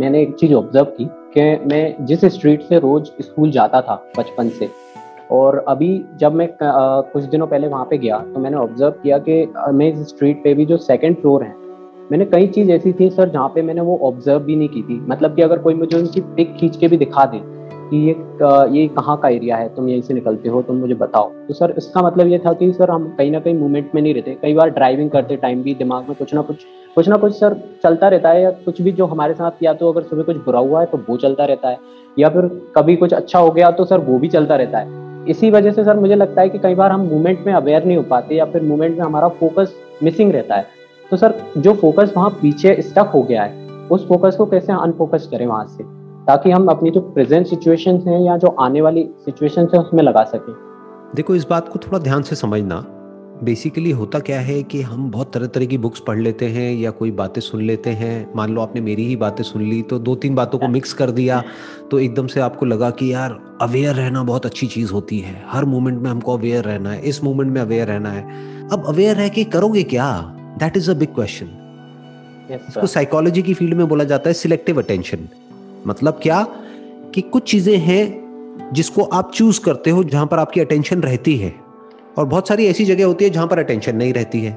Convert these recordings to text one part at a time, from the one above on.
मैंने एक चीज़ ऑब्ज़र्व की कि मैं जिस स्ट्रीट से रोज स्कूल जाता था बचपन से, और अभी जब मैं कुछ दिनों पहले वहाँ पे गया तो मैंने ऑब्ज़र्व किया कि मैं इस स्ट्रीट पे भी जो सेकंड फ्लोर है, मैंने कई चीज़ ऐसी थी सर जहाँ पे मैंने वो ऑब्ज़र्व भी नहीं की थी। मतलब कि अगर कोई मुझे उनकी पिक खींच के भी दिखा दे कि ये ये कहाँ का एरिया है? तुम यहीं से निकलते हो, तुम मुझे बताओ। तो सर, इसका मतलब ये था कि सर, हम कहीं ना कहीं मूवमेंट में नहीं रहते। कई बार ड्राइविंग करते टाइम भी, दिमाग में कुछ ना कुछ कुछ ना कुछ सर चलता रहता है या कुछ भी जो हमारे साथ या तो अगर सुबह कुछ बुरा हुआ है तो वो चलता रहता है। या फिर कभी कुछ अच्छा हो गया तो सर वो भी चलता रहता है। इसी वजह से सर मुझे लगता है कि कई बार हम मूवमेंट में अवेयर नहीं हो पाते या फिर मूवमेंट में हमारा फोकस मिसिंग रहता है। तो सर, जो फोकस वहाँ पीछे स्टक हो गया है, उस फोकस को कैसे अनफोकस करें वहाँ से? ताकि हम अपनी जो प्रेजेंट सिचुएशन है या जो आने वाली सिचुएशन है उसमें लगा सकें। देखो इस बात को थोड़ा ध्यान से समझना। बेसिकली होता क्या है कि हम बहुत तरह तरह की बुक्स पढ़ लेते हैं या कोई बातें सुन लेते हैं। मान लो आपने मेरी ही बातें सुन ली तो दो तीन बातों को मिक्स कर दिया तो एकदम से आपको लगा कि यार अवेयर रहना बहुत अच्छी चीज़ होती है। हर मोमेंट में हमको अवेयर रहना है इस मोमेंट में अवेयर रहना है। अब अवेयर रह के करोगे क्या? That is a big question इसको साइकोलॉजी की फ़ील्ड में बोला जाता है सिलेक्टिव अटेंशन मतलब क्या? कि कुछ चीज़ें हैं जिसको आप चूज़ करते हो जहाँ पर आपकी अटेंशन रहती है। और बहुत सारी ऐसी जगह होती है जहाँ पर अटेंशन नहीं रहती है।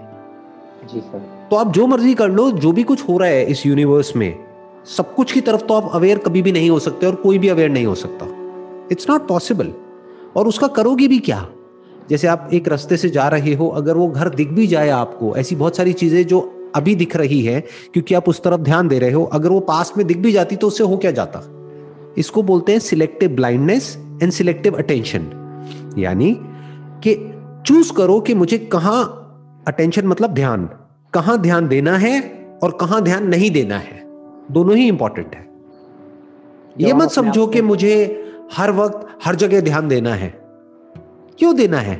जी सर। तो आप जो मर्ज़ी कर लो जो भी कुछ हो रहा है इस यूनिवर्स में सब कुछ की तरफ़ तो आप अवेयर कभी भी नहीं हो सकते और कोई भी अवेयर नहीं हो सकता। इट्स नॉट पॉसिबल और उसका करोगे भी क्या? जैसे आप एक रास्ते से जा रहे हो अगर वो घर दिख भी जाए आपको ऐसी बहुत सारी चीज़ें जो अभी दिख रही है क्योंकि आप उस तरफ़ ध्यान दे रहे हो। अगर वो पास में दिख भी जाती तो उससे हो क्या जाता? इसको बोलते हैं selective blindness and selective attention यानी कि चूज़ करो कि मुझे कहाँ अटेंशन मतलब ध्यान कहाँ ध्यान देना है और कहाँ ध्यान नहीं देना है। दोनों ही इंपॉर्टेंट है। ये मत समझो कि मुझे हर वक्त हर जगह ध्यान देना है। क्यों देना है?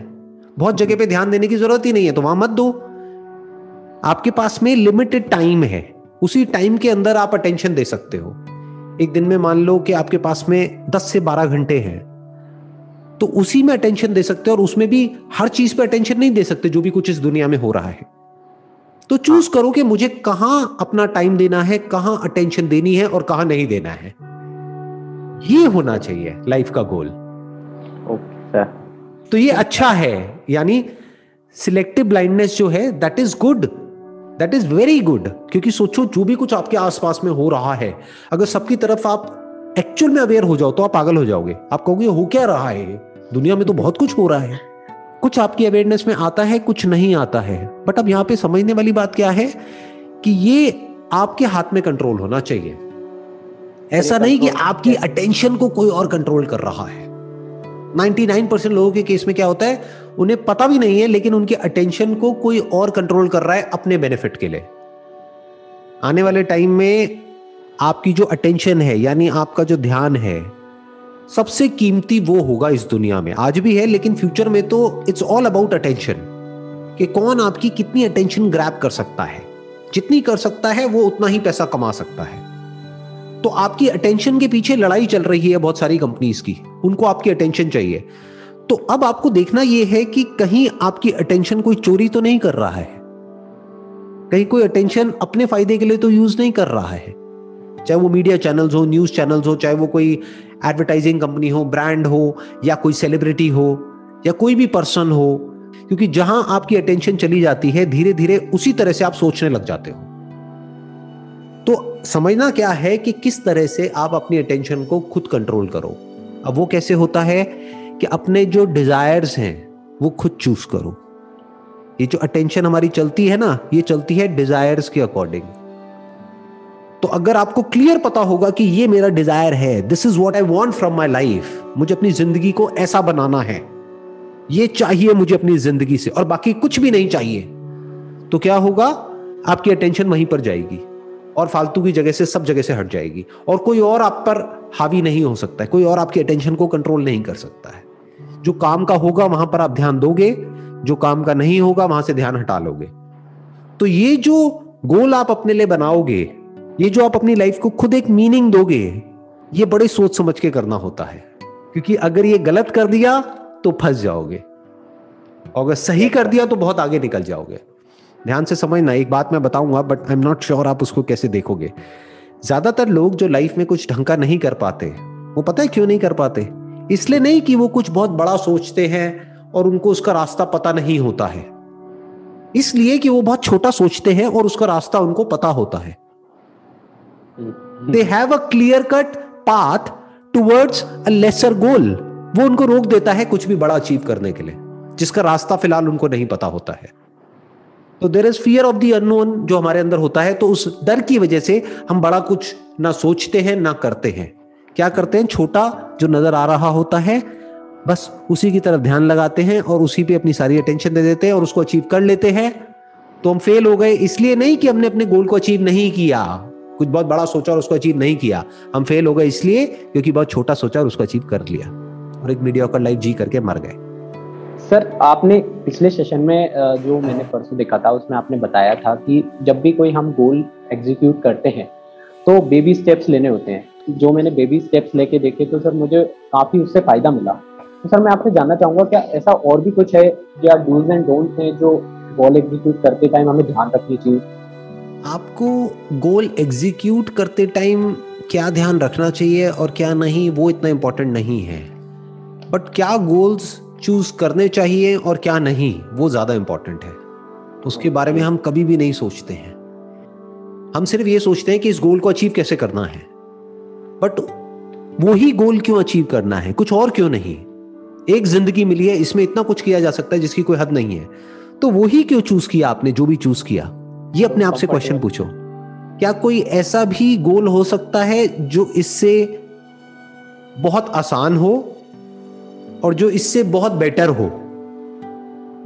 बहुत जगह पे ध्यान देने की ज़रूरत ही नहीं है तो वहाँ मत दो। आपके पास में लिमिटेड टाइम है। उसी टाइम के अंदर आप अटेंशन दे सकते हो। एक दिन में मान लो कि आपके पास में 10 से 12 घंटे हैं तो उसी में अटेंशन दे सकते हो और उसमें भी हर चीज़ पे अटेंशन नहीं दे सकते जो भी कुछ इस दुनिया में हो रहा है। तो चूज़ करो कि मुझे कहाँ अपना टाइम देना है कहाँ अटेंशन देनी है और कहाँ नहीं देना है। ये होना चाहिए लाइफ का गोल ओके तो ये अच्छा है यानी सिलेक्टिव ब्लाइंडनेस जो है that is good that is very good क्योंकि सोचो जो भी कुछ आपके आसपास में हो रहा है अगर सबकी तरफ़ आप एक्चुअल में अवेयर हो जाओ तो आप पागल हो जाओगे। आप कहोगे हो क्या रहा है? दुनिया में तो बहुत कुछ हो रहा है। कुछ आपकी अवेयरनेस में आता है कुछ नहीं आता है। बट अब यहाँ पे समझने वाली बात क्या है कि ये आपके हाथ में कंट्रोल होना चाहिए। ऐसा नहीं कि आपकी अटेंशन को कोई और कंट्रोल कर रहा है। 99% लोगों के केस में क्या होता है, उन्हें पता भी नहीं है, लेकिन उनके अटेंशन को कोई और कंट्रोल कर रहा है अपने बेनिफिट के लिए। आने वाले टाइम में आपकी जो अटेंशन है, यानी आपका जो ध्यान है, सबसे कीमती वो होगा इस दुनिया में। आज भी है, लेकिन फ्यूचर में तो इट्स ऑल अबाउट अटेंशन कि कौन आपकी कितनी अटेंशन ग्रैप कर सकता है। जितनी कर सकता है, वो उतना ही पैसा कमा सकता है। तो आपकी अटेंशन के पीछे लड़ाई चल रही है बहुत सारी कंपनीज़ की। उनको आपकी अटेंशन चाहिए। तो अब आपको देखना यह है कि कहीं आपकी अटेंशन कोई चोरी तो नहीं कर रहा है? कहीं कोई अटेंशन अपने फ़ायदे के लिए तो यूज़ नहीं कर रहा है? चाहे वो मीडिया चैनल्स हो न्यूज़ चैनल्स हो, चाहे वो कोई एडवर्टाइजिंग कंपनी हो ब्रांड हो, या कोई सेलिब्रिटी हो, या कोई भी पर्सन हो, क्योंकि जहाँ आपकी अटेंशन चली जाती है धीरे धीरे उसी तरह से आप सोचने लग जाते हो। तो समझना क्या है कि किस तरह से आप अपनी अटेंशन को खुद कंट्रोल करो? अब वो कैसे होता है कि अपने जो डिजायर्स हैं, वो खुद चूज़ करो। ये जो अटेंशन हमारी चलती है ना, ये चलती है डिजायर्स के अकॉर्डिंग तो अगर आपको क्लियर पता होगा कि ये मेरा डिज़ायर है this is what I want from my life मुझे अपनी ज़िंदगी को ऐसा बनाना है, ये चाहिए मुझे अपनी ज़िंदगी से, और बाकी कुछ भी नहीं चाहिए तो क्या होगा? आपकी अटेंशन वहीं पर जाएगी। और फालतू की जगह से सब जगह से हट जाएगी। और कोई और आप पर हावी नहीं हो सकता है। कोई और आपकी अटेंशन को कंट्रोल नहीं कर सकता है। जो काम का होगा, वहाँ पर आप ध्यान दोगे। जो काम का नहीं होगा, वहाँ से ध्यान हटा लोगे। तो ये जो गोल आप अपने लिए बनाओगे, ये जो आप अपनी लाइफ को खुद एक मीनिंग दोगे, ये बड़े सोच समझ के करना होता है। क्योंकि अगर ये गलत कर दिया तो फंस जाओगे। और अगर सही कर दिया तो बहुत आगे निकल जाओगे। ध्यान से समझना, एक बात मैं बताऊँगा but I am not sure आप उसको कैसे देखोगे। ज़्यादातर लोग जो लाइफ में कुछ ढंग का नहीं कर पाते, वो पता है क्यों नहीं कर पाते? इसलिए नहीं कि वो कुछ बहुत बड़ा सोचते हैं और उनको उसका रास्ता पता नहीं होता है। इसलिए कि वो बहुत छोटा सोचते हैं और उसका रास्ता उनको पता होता है। They have a clear cut path towards a lesser goal वो उनको रोक देता है कुछ भी बड़ा अचीव करने के लिए, जिसका रास्ता फ़िलहाल उनको नहीं पता होता है। तो there is fear of the unknown जो हमारे अंदर होता है तो उस डर की वजह से हम बड़ा कुछ ना सोचते हैं, ना करते हैं। क्या करते हैं? छोटा जो नज़र आ रहा होता है, बस उसी की तरफ़ ध्यान लगाते हैं और उसी पे अपनी सारी अटेंशन दे देते हैं और उसको अचीव कर लेते हैं। तो हम फेल हो गए, इसलिए नहीं कि हमने अपने गोल को अचीव नहीं किया। कुछ बहुत बड़ा सोचा और उसको अचीव नहीं किया। हम फेल हो गए इसलिए क्योंकि बहुत छोटा सोचा और उसको अचीव कर लिया। और एक मीडिया लाइफ जी करके मर गए। सर, आपने पिछले सेशन में जो मैंने परसों देखा था, उसमें आपने बताया था कि जब भी कोई हम गोल एग्जीक्यूट करते हैं तो बेबी स्टेप्स लेने होते हैं। जो मैंने बेबी स्टेप्स लेके देखे तो सर, मुझे काफ़ी उससे फ़ायदा मिला। तो सर, मैं आपसे जानना चाहूँगा, क्या ऐसा और भी कुछ है, या डूज एंड डोंट है जो गोल एग्जीक्यूट करते टाइम हमें ध्यान रखनी चाहिए? आपको गोल एग्जीक्यूट करते टाइम क्या ध्यान रखना चाहिए और क्या नहीं, वो इतना इम्पोर्टेंट नहीं है। बट क्या गोल्स चूज़ करने चाहिए और क्या नहीं वो ज़्यादा इंपॉर्टेंट है। उसके बारे में हम कभी भी नहीं सोचते हैं। हम सिर्फ़ ये सोचते हैं कि इस गोल को अचीव कैसे करना है। बट वो ही गोल क्यों अचीव करना है? कुछ और क्यों नहीं? एक ज़िंदगी मिली है इसमें इतना कुछ किया जा सकता है जिसकी कोई हद नहीं है। तो वो ही क्यों चूज़ किया आपने जो भी चूज़ किया? ये अपने आप से क्वेश्चन पूछो। क्या कोई ऐसा भी गोल हो सकता है जो इससे बहुत आसान हो और जो इससे बहुत बेटर हो।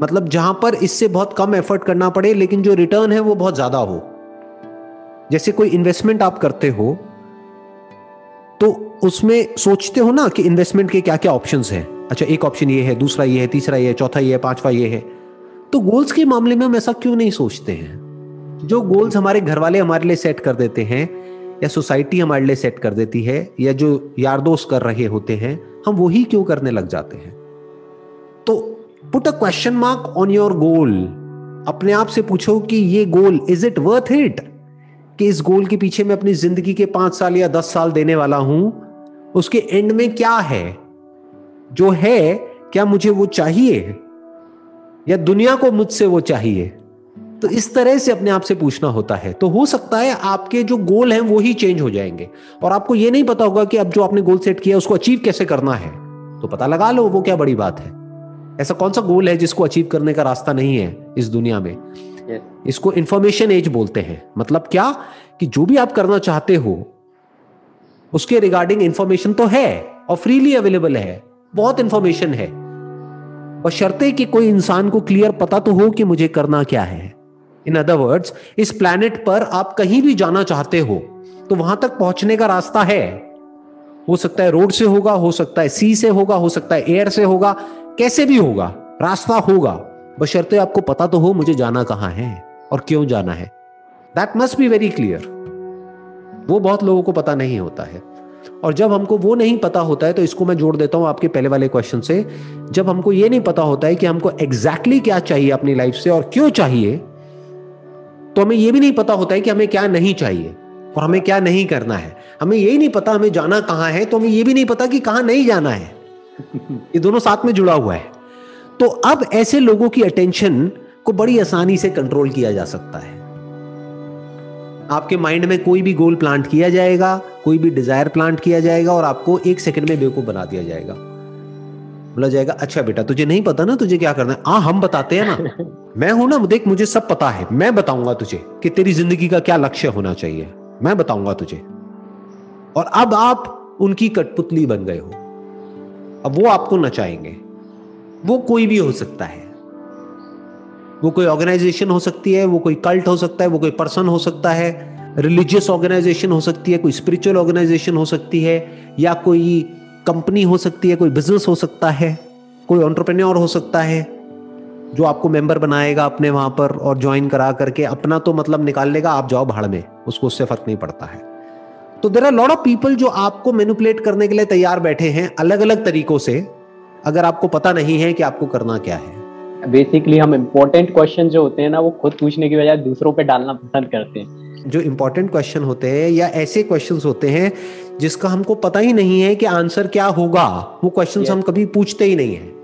मतलब जहाँ पर इससे बहुत कम एफर्ट करना पड़े, लेकिन जो रिटर्न है वो बहुत ज़्यादा हो। जैसे कोई इन्वेस्टमेंट आप करते हो तो उसमें सोचते हो ना कि इन्वेस्टमेंट के क्या क्या ऑप्शन हैं। अच्छा एक ऑप्शन ये है, दूसरा ये है, तीसरा ये है, चौथा ये है, पांचवा ये है। तो गोल्स के मामले में हम ऐसा क्यों नहीं सोचते हैं? जो गोल्स हमारे घर वाले हमारे लिए सेट कर देते हैं, या सोसाइटी हमारे लिए सेट कर देती है, या जो यार दोस्त कर रहे होते हैं हम वही क्यों करने लग जाते हैं? तो put a question mark on your goal अपने आप से पूछो कि ये goal is it worth it कि इस गोल के पीछे मैं अपनी ज़िंदगी के पाँच साल या दस साल देने वाला हूँ, उसके एंड में क्या है? जो है, क्या मुझे वो चाहिए? या दुनिया को मुझसे वो चाहिए? तो इस तरह से अपने आप से पूछना होता है। तो हो सकता है आपके जो गोल हैं वो ही चेंज हो जाएँगे। और आपको ये नहीं पता होगा कि अब जो आपने गोल सेट किया उसको अचीव कैसे करना है। तो पता लगा लो वो क्या बड़ी बात है। ऐसा कौन सा गोल है जिसको अचीव करने का रास्ता नहीं है इस दुनिया में? इसको इंफॉर्मेशन एज बोलते हैं। मतलब क्या? कि जो भी आप करना चाहते हो उसके रिगार्डिंग इंफॉर्मेशन तो है और फ्रीली अवेलेबल है। बहुत इंफॉर्मेशन है। बशर्ते कि कोई इंसान को क्लियर पता तो हो कि मुझे करना क्या है। इन अदर वर्ड्स इस प्लैनेट पर आप कहीं भी जाना चाहते हो तो वहाँ तक पहुँचने का रास्ता है। हो सकता है रोड से होगा, हो सकता है सी से होगा, हो सकता है एयर से होगा, कैसे भी होगा, रास्ता होगा। बशर्ते आपको पता तो हो मुझे जाना कहाँ है और क्यों जाना है। That must be very clear वो बहुत लोगों को पता नहीं होता है। और जब हमको वो नहीं पता होता है तो इसको मैं जोड़ देता हूँ आपके पहले वाले क्वेश्चन से। जब हमको ये नहीं पता होता है कि हमको एग्जैक्टली exactly क्या चाहिए अपनी लाइफ से और क्यों चाहिए तो हमें ये भी नहीं पता होता है कि हमें क्या नहीं चाहिए और हमें क्या नहीं करना है। हमें यही नहीं पता हमें जाना कहाँ है तो हमें ये भी नहीं पता कि कहाँ नहीं जाना है। ये दोनों साथ में जुड़ा हुआ है। तो अब ऐसे लोगों की अटेंशन को बड़ी आसानी से कंट्रोल किया जा सकता है। आपके माइंड में कोई भी गोल प्लांट किया जाएगा कोई भी डिज़ायर प्लांट किया जाएगा और आपको एक सेकंड में बेवकूफ़ बना दिया जाएगा। बोला जाएगा। अच्छा बेटा तुझे नहीं पता ना तुझे क्या करना है? आ हम बताते हैं ना। मैं हूँ ना देख मुझे सब पता है। मैं बताऊँगा तुझे कि तेरी ज़िंदगी का क्या लक्ष्य होना चाहिए। मैं बताऊँगा तुझे। और अब आप उनकी कठपुतली बन गए हो। अब वो आपको नचाएँगे वो कोई भी हो सकता है। वो कोई ऑर्गेनाइजेशन हो सकती है वो कोई कल्ट हो सकता है वो कोई पर्सन हो सकता है। रिलीजियस ऑर्गेनाइजेशन हो सकती है कोई स्पिरिचुअल ऑर्गेनाइजेशन हो सकती है या कोई कंपनी हो सकती है, कोई बिज़नेस हो सकता है, कोई ऑन्टरप्रेन्योर हो सकता है, जो आपको मेंबर बनाएगा अपने वहाँ पर और ज्वाइन करा करके अपना तो मतलब निकाल लेगा, आप जाओ भाड़ में, उसको उससे फ़र्क नहीं पड़ता है। तो there are lot of people जो आपको मैनिपुलेट करने के लिए तैयार बैठे हैं अलग अलग तरीकों से, अगर आपको पता नहीं है कि आपको करना क्या है। बेसिकली हम इम्पोर्टेंट क्वेश्चन जो होते हैं ना, वो खुद पूछने की बजाय दूसरों पे डालना पसंद करते हैं। जो इंपॉर्टेंट क्वेश्चन होते हैं या ऐसे क्वेश्चंस होते हैं जिसका हमको पता ही नहीं है कि आंसर क्या होगा। वो क्वेश्चंस हम कभी पूछते ही नहीं है।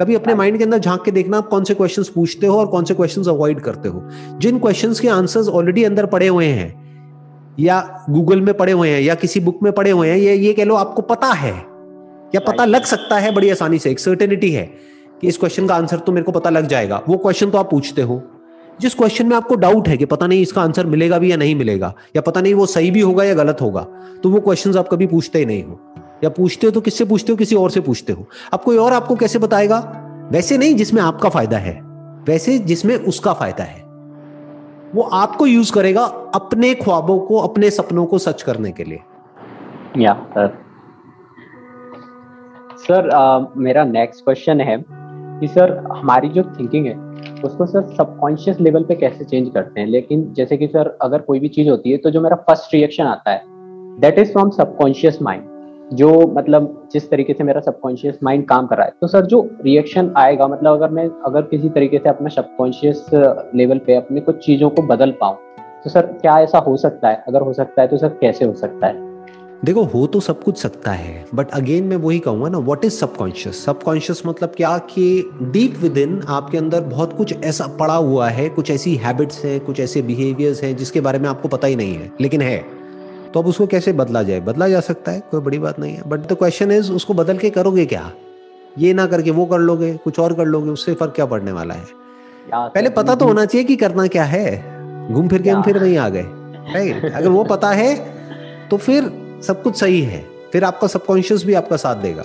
कभी अपने माइंड के अंदर झाँक के देखना आप कौन से क्वेश्चंस पूछते हो और कौन से क्वेश्चंस अवॉइड करते हो। जिन क्वेश्चंस के आंसर्स ऑलरेडी अंदर पड़े हुए हैं या गूगल में पड़े हुए हैं या किसी बुक में पड़े हुए हैं ये ये कह लो आपको पता है। या पता लग सकता है बड़ी आसानी से एक सर्टेनिटी है कि इस क्वेश्चन का आंसर तो मेरे को पता लग जाएगा। वो क्वेश्चन तो आप पूछते हो। जिस क्वेश्चन में आपको डाउट है कि पता नहीं इसका आंसर मिलेगा भी या नहीं मिलेगा, या पता नहीं वो सही भी होगा या गलत होगा तो वो क्वेश्चन आप कभी पूछते ही नहीं हो। या पूछते हो तो किससे पूछते हो, किसी और से पूछते हो। अब कोई और आपको कैसे बताएगा? वैसे नहीं जिसमें आपका फ़ायदा है, वैसे जिसमें उसका फ़ायदा है। वो आपको यूज़ करेगा अपने ख्वाबों को, अपने सपनों को सच करने के लिए। या सर सर मेरा नेक्स्ट क्वेश्चन है कि सर हमारी जो थिंकिंग है उसको सर सबकॉन्शियस लेवल पे कैसे चेंज करते हैं? लेकिन जैसे कि सर अगर कोई भी चीज़ होती है तो जो मेरा फ़र्स्ट रिएक्शन आता है that is from subconscious mind जो मतलब जिस तरीके से मेरा सबकॉन्शियस माइंड काम कर रहा है। तो सर जो रिएक्शन आएगा मतलब अगर मैं, अगर किसी तरीके से अपना सबकॉन्शियस लेवल पे अपने कुछ चीज़ों को बदल पाऊँ तो सर क्या ऐसा हो सकता है? अगर हो सकता है तो सर कैसे हो सकता है? देखो हो तो सब कुछ सकता है बट अगेन मैं वही कहूँगा ना व्हाट इज़ सबकॉन्शियस सबकॉन्शियस मतलब क्या? कि डीप विद इन आपके अंदर बहुत कुछ ऐसा पड़ा हुआ है कुछ ऐसी हैबिट्स हैं कुछ ऐसे बिहेवियर्स हैं जिसके बारे में आपको पता ही नहीं है लेकिन है। तो अब उसको कैसे बदला जाए? बदला जा सकता है कोई बड़ी बात नहीं है बट द क्वेश्चन इज़ उसको बदल के करोगे क्या? ये ना करके वो कर लोगे कुछ और कर लोगे उससे फ़र्क क्या पड़ने वाला है? पहले पता तो होना चाहिए कि करना क्या है। घूम फिर के हम फिर वहीं आ गए राइट अगर वो पता है तो फिर सब कुछ सही है फिर आपका सबकॉन्शियस भी आपका साथ देगा।